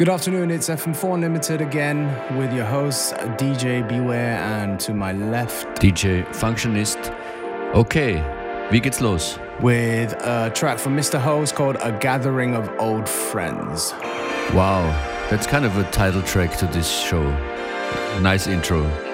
Good afternoon, it's FM4 Limited again with your hosts DJ Beware and to my left DJ Functionist. Okay, wie geht's los? With a track from Mr. Hose called A Gathering of Old Friends. Wow, that's kind of a title track to this show. Nice intro.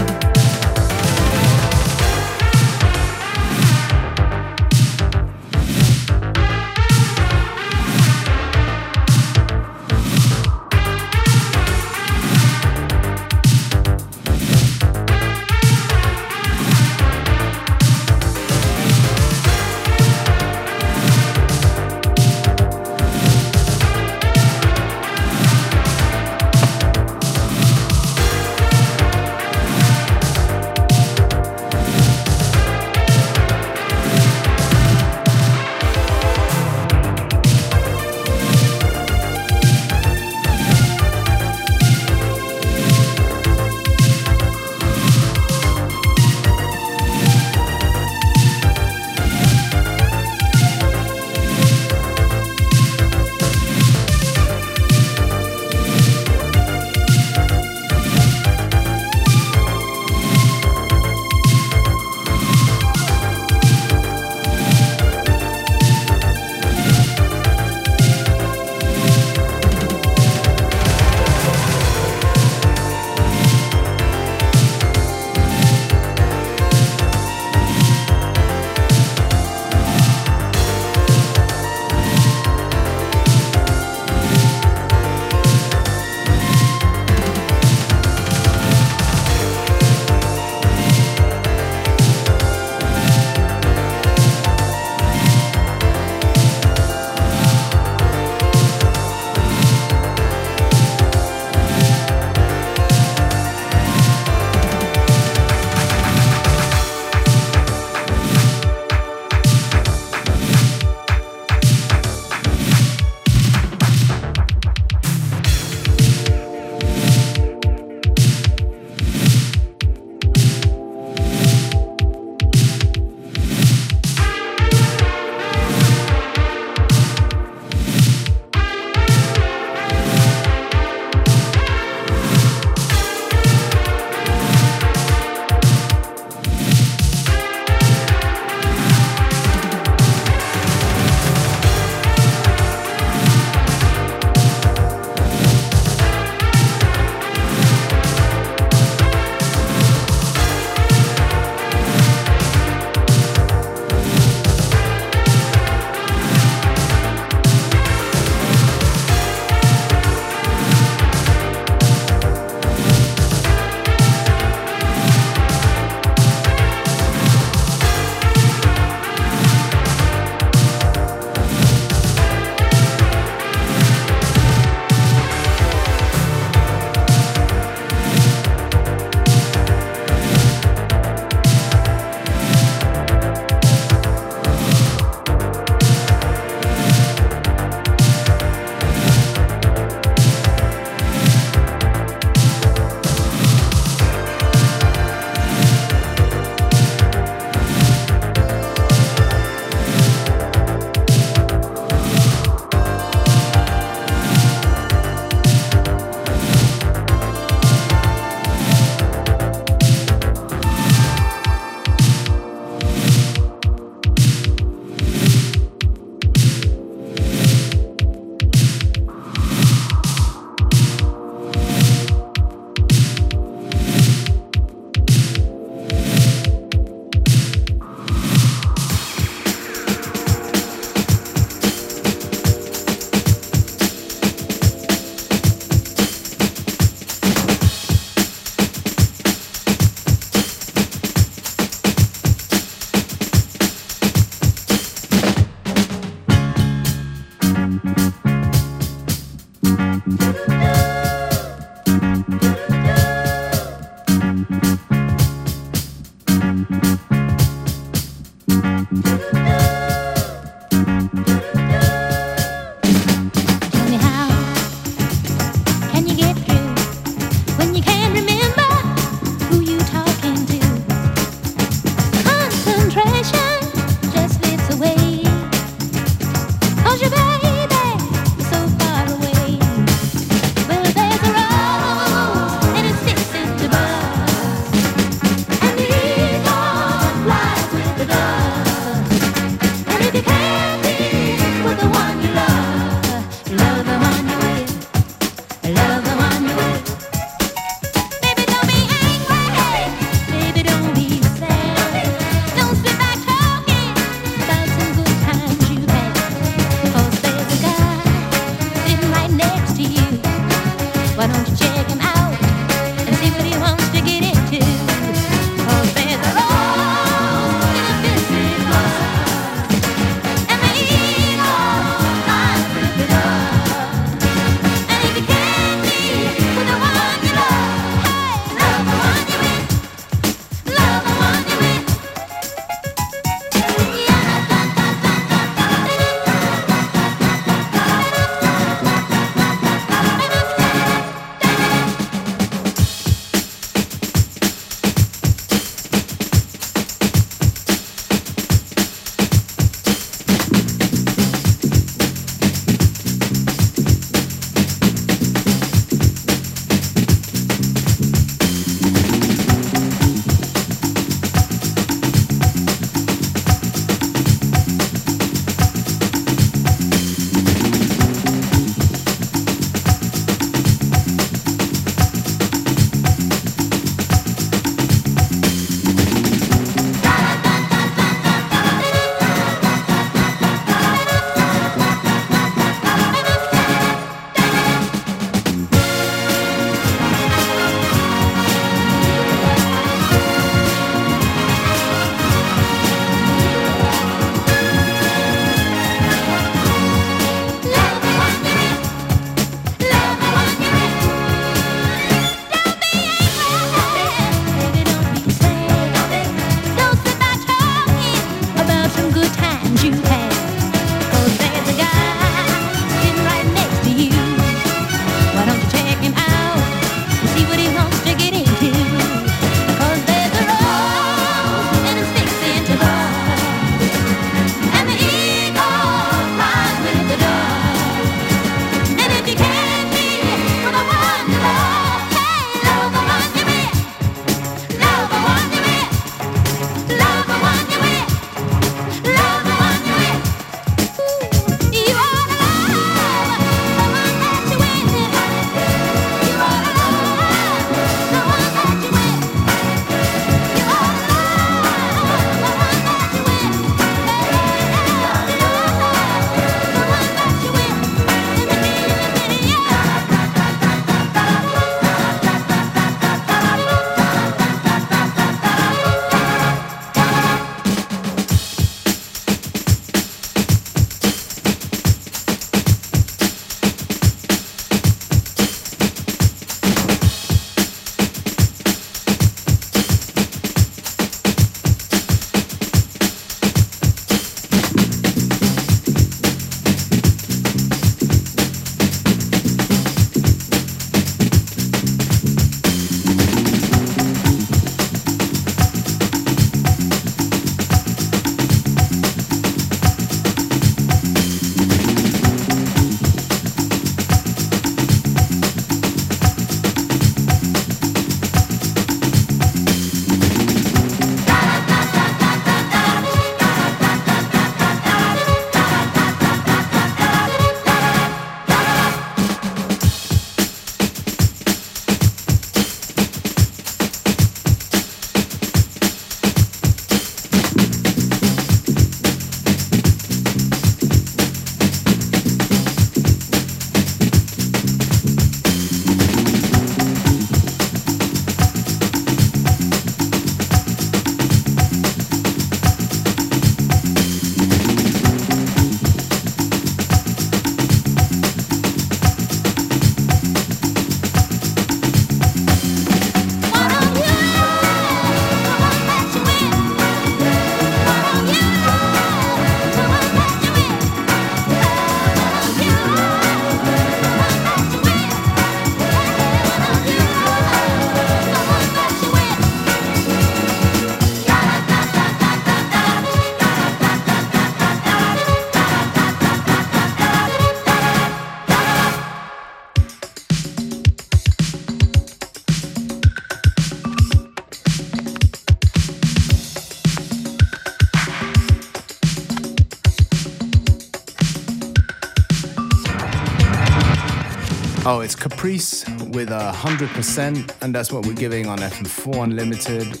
It's Caprice with a 100%, and that's what we're giving on FM4 Unlimited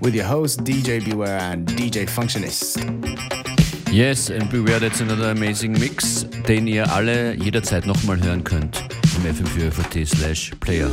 with your host DJ Beware and DJ Functionist. Yes, and Beware, that's another amazing mix, den ihr alle jederzeit nochmal hören könnt im fm4 slash player.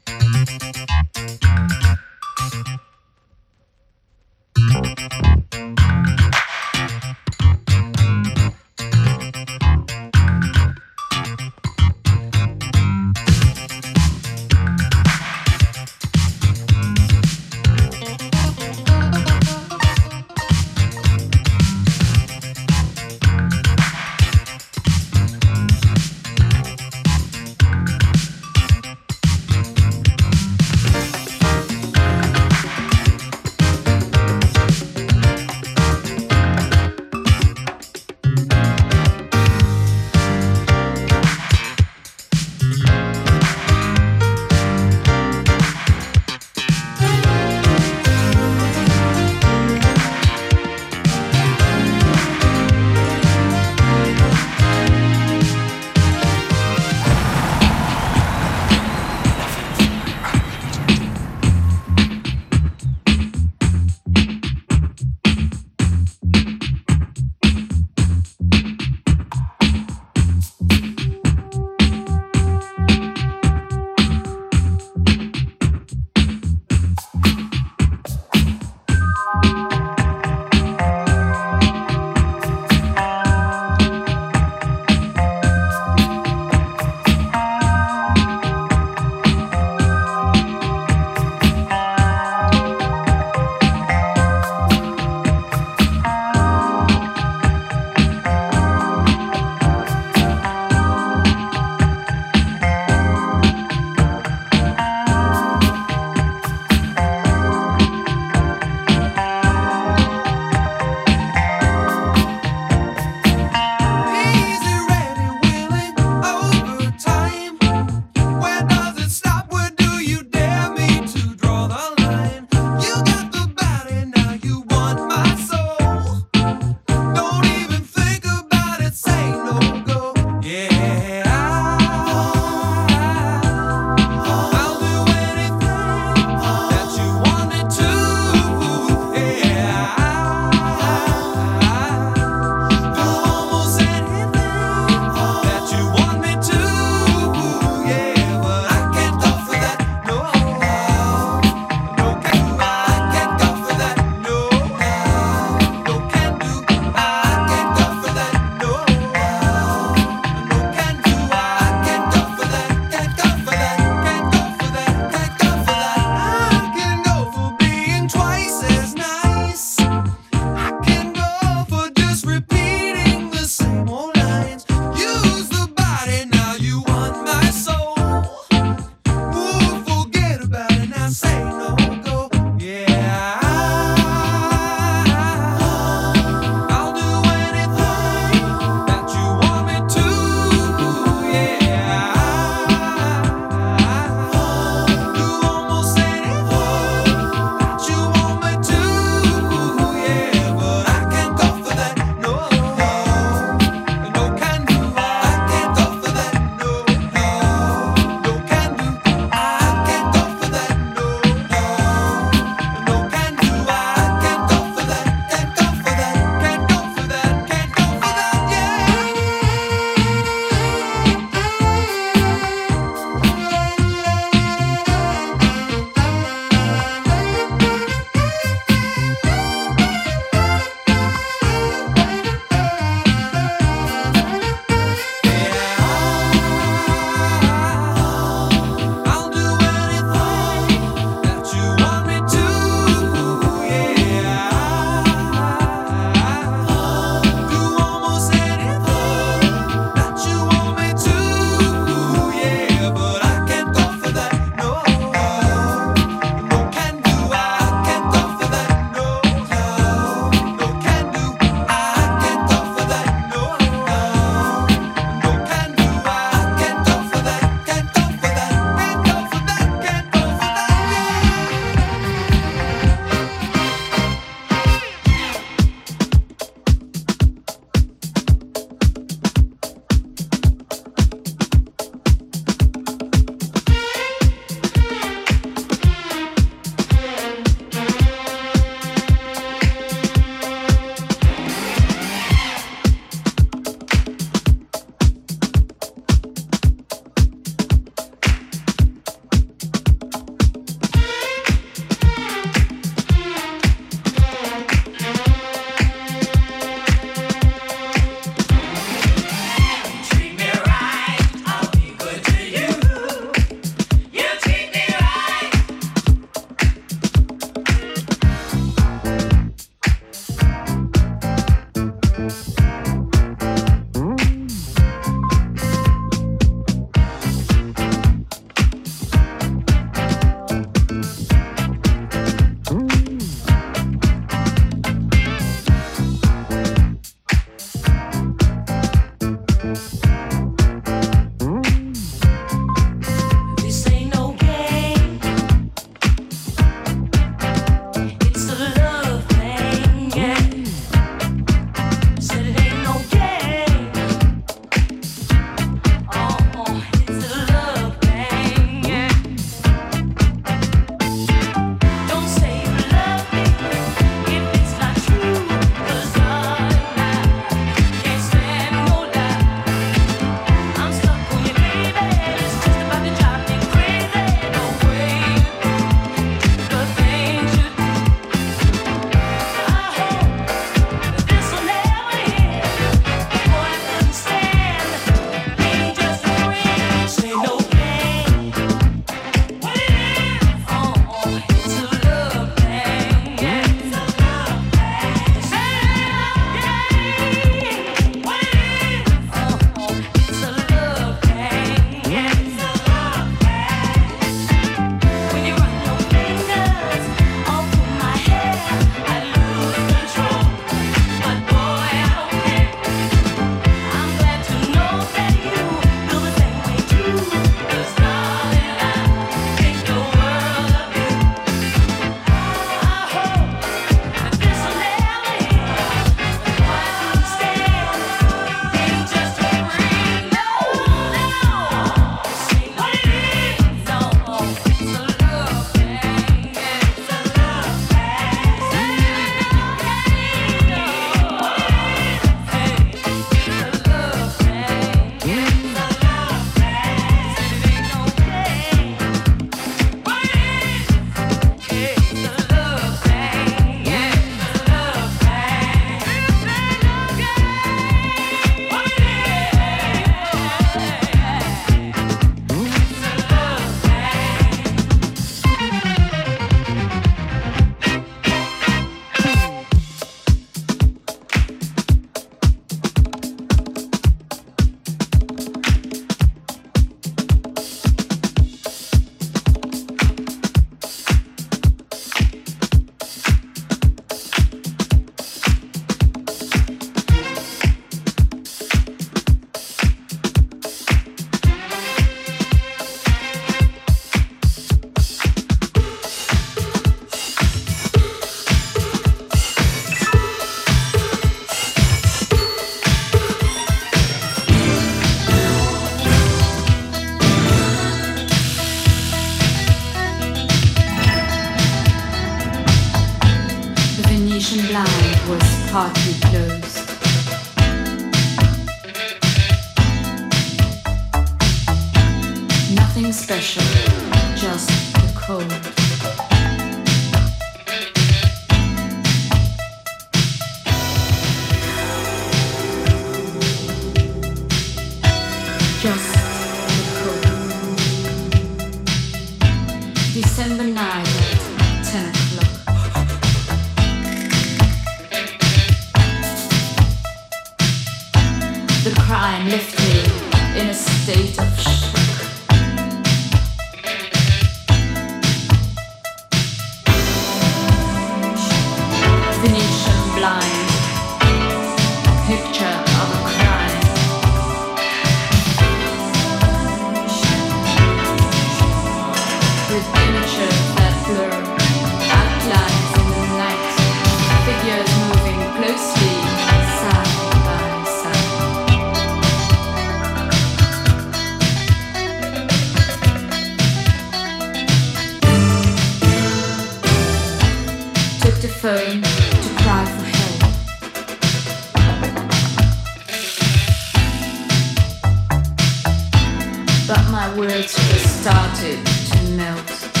But my words just started to melt.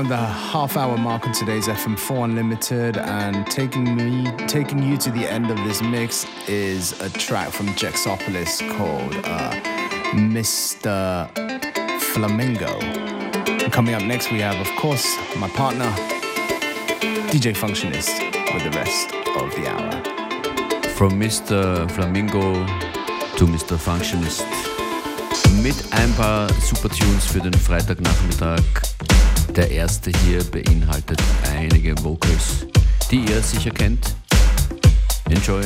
Around the half hour mark on today's FM4 Unlimited, and taking me, taking you to the end of this mix is a track from Jexopolis called uh, Mr. Flamingo. And coming up next, we have, of course, my partner, DJ Functionist, with the rest of the hour. From Mr. Flamingo to Mr. Functionist. Mit ein paar Super Tunes für den Freitagnachmittag Der erste hier beinhaltet einige Vocals, die ihr sicher kennt. Enjoy!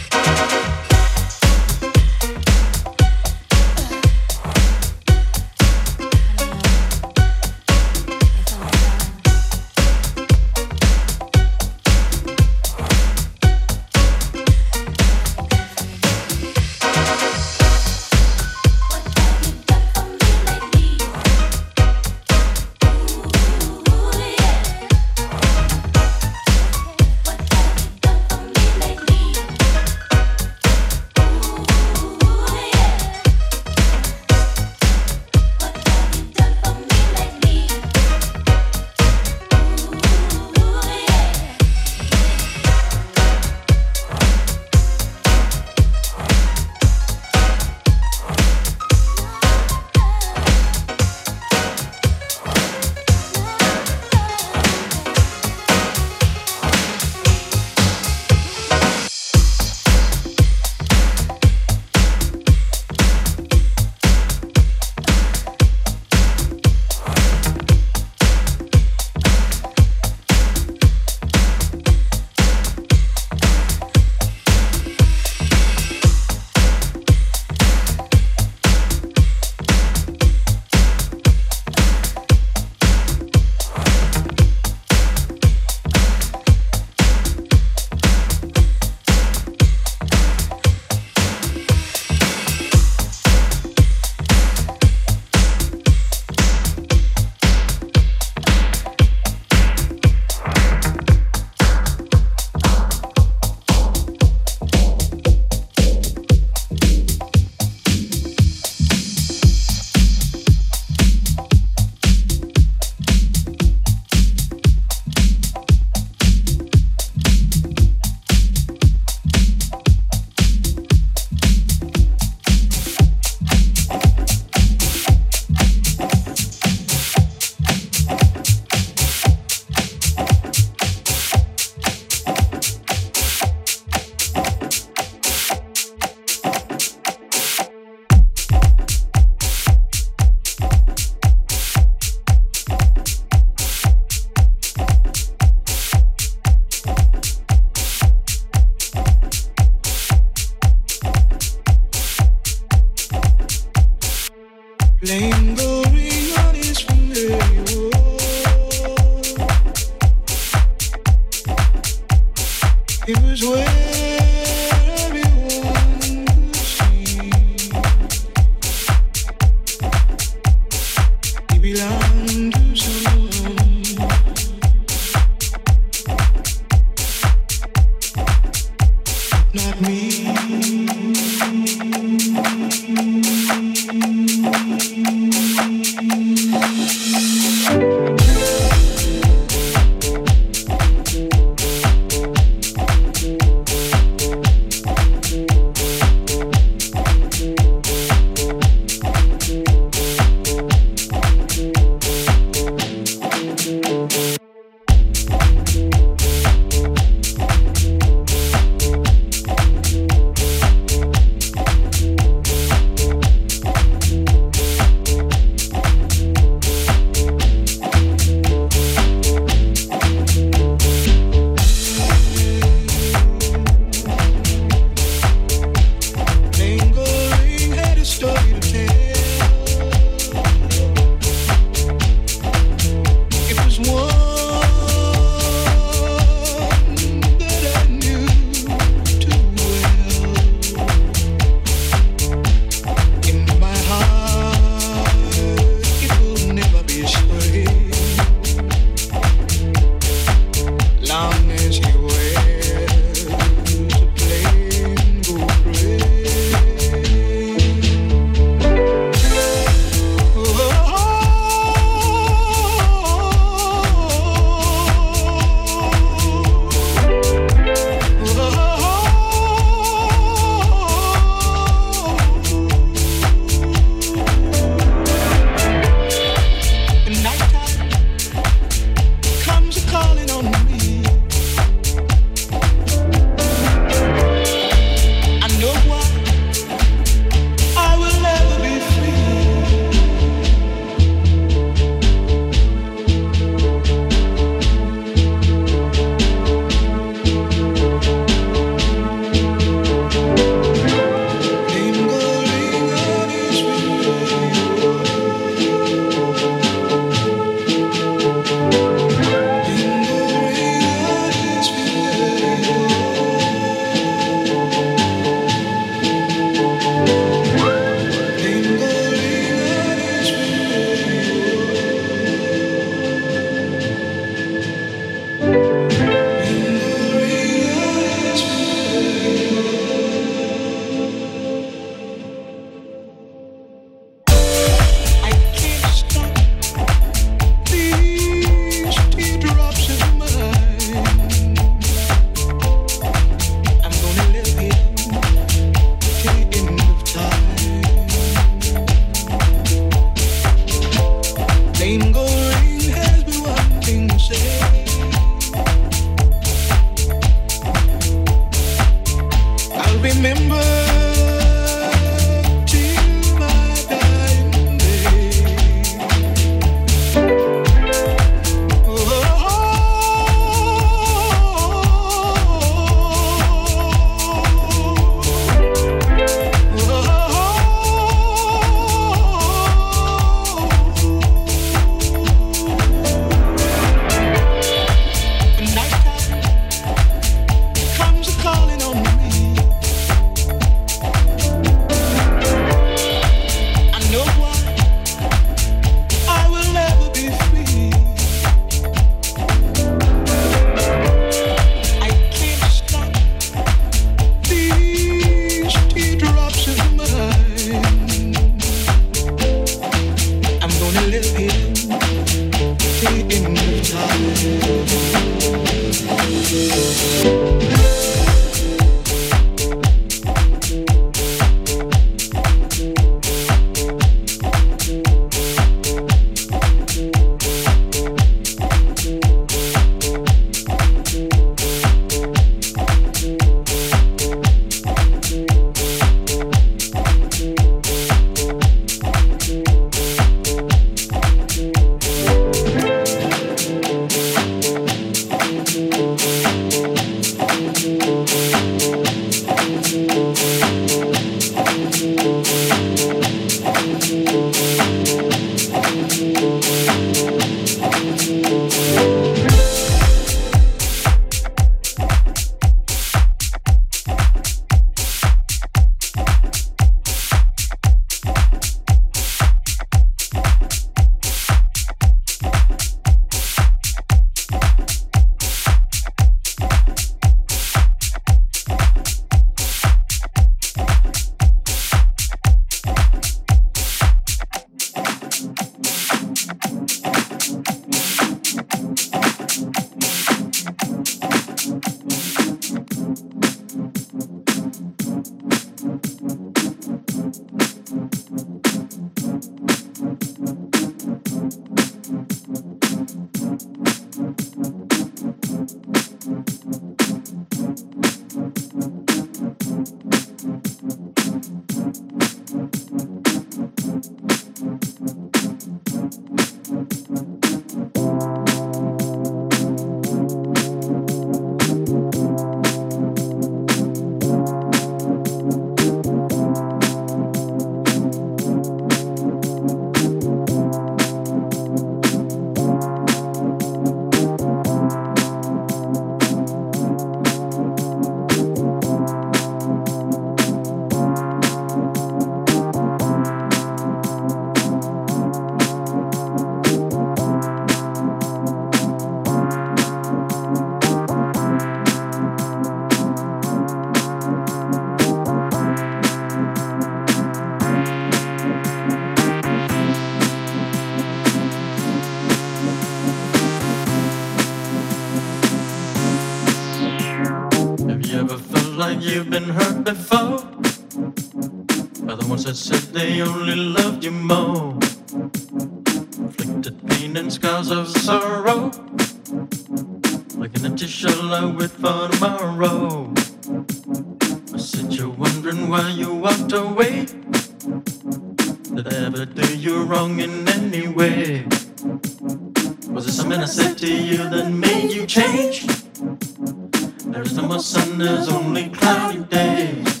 Is more sun, there's only cloudy days.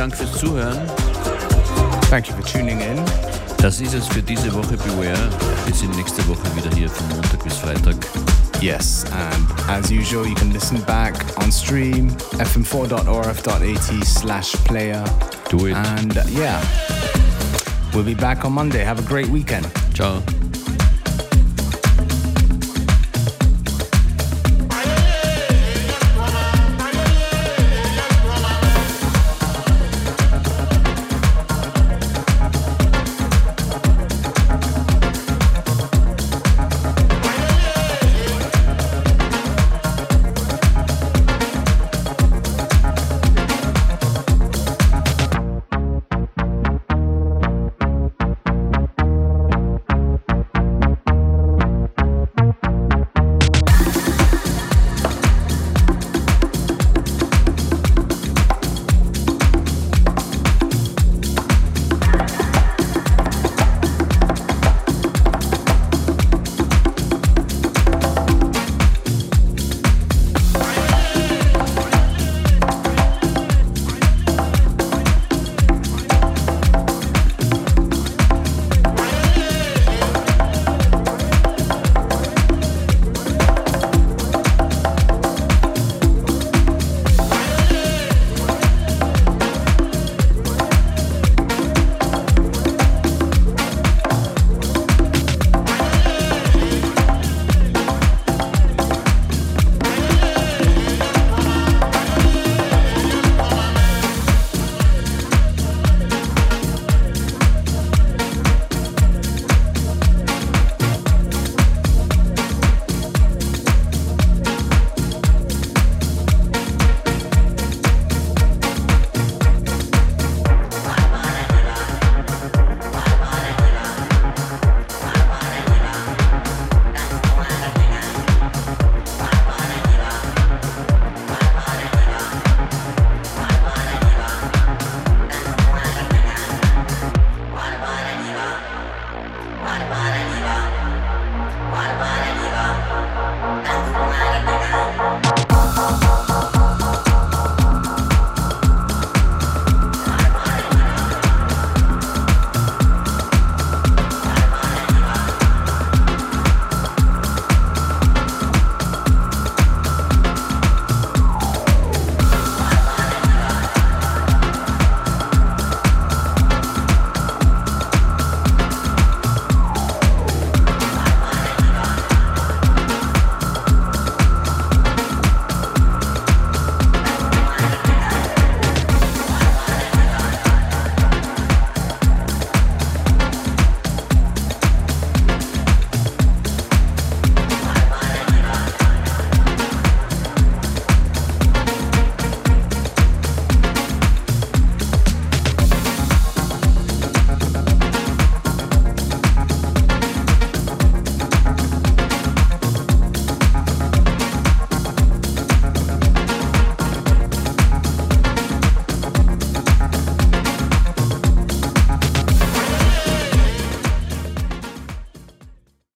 Dank fürs Zuhören. Thank you for tuning in. Das ist es für diese Woche. Beware. Wir sind nächste Woche wieder hier von Montag bis Freitag. Yes, and as usual, you can listen back on stream fm4.orf.at slash player. Do it. And uh, yeah, we'll be back on Monday. Have a great weekend. Ciao.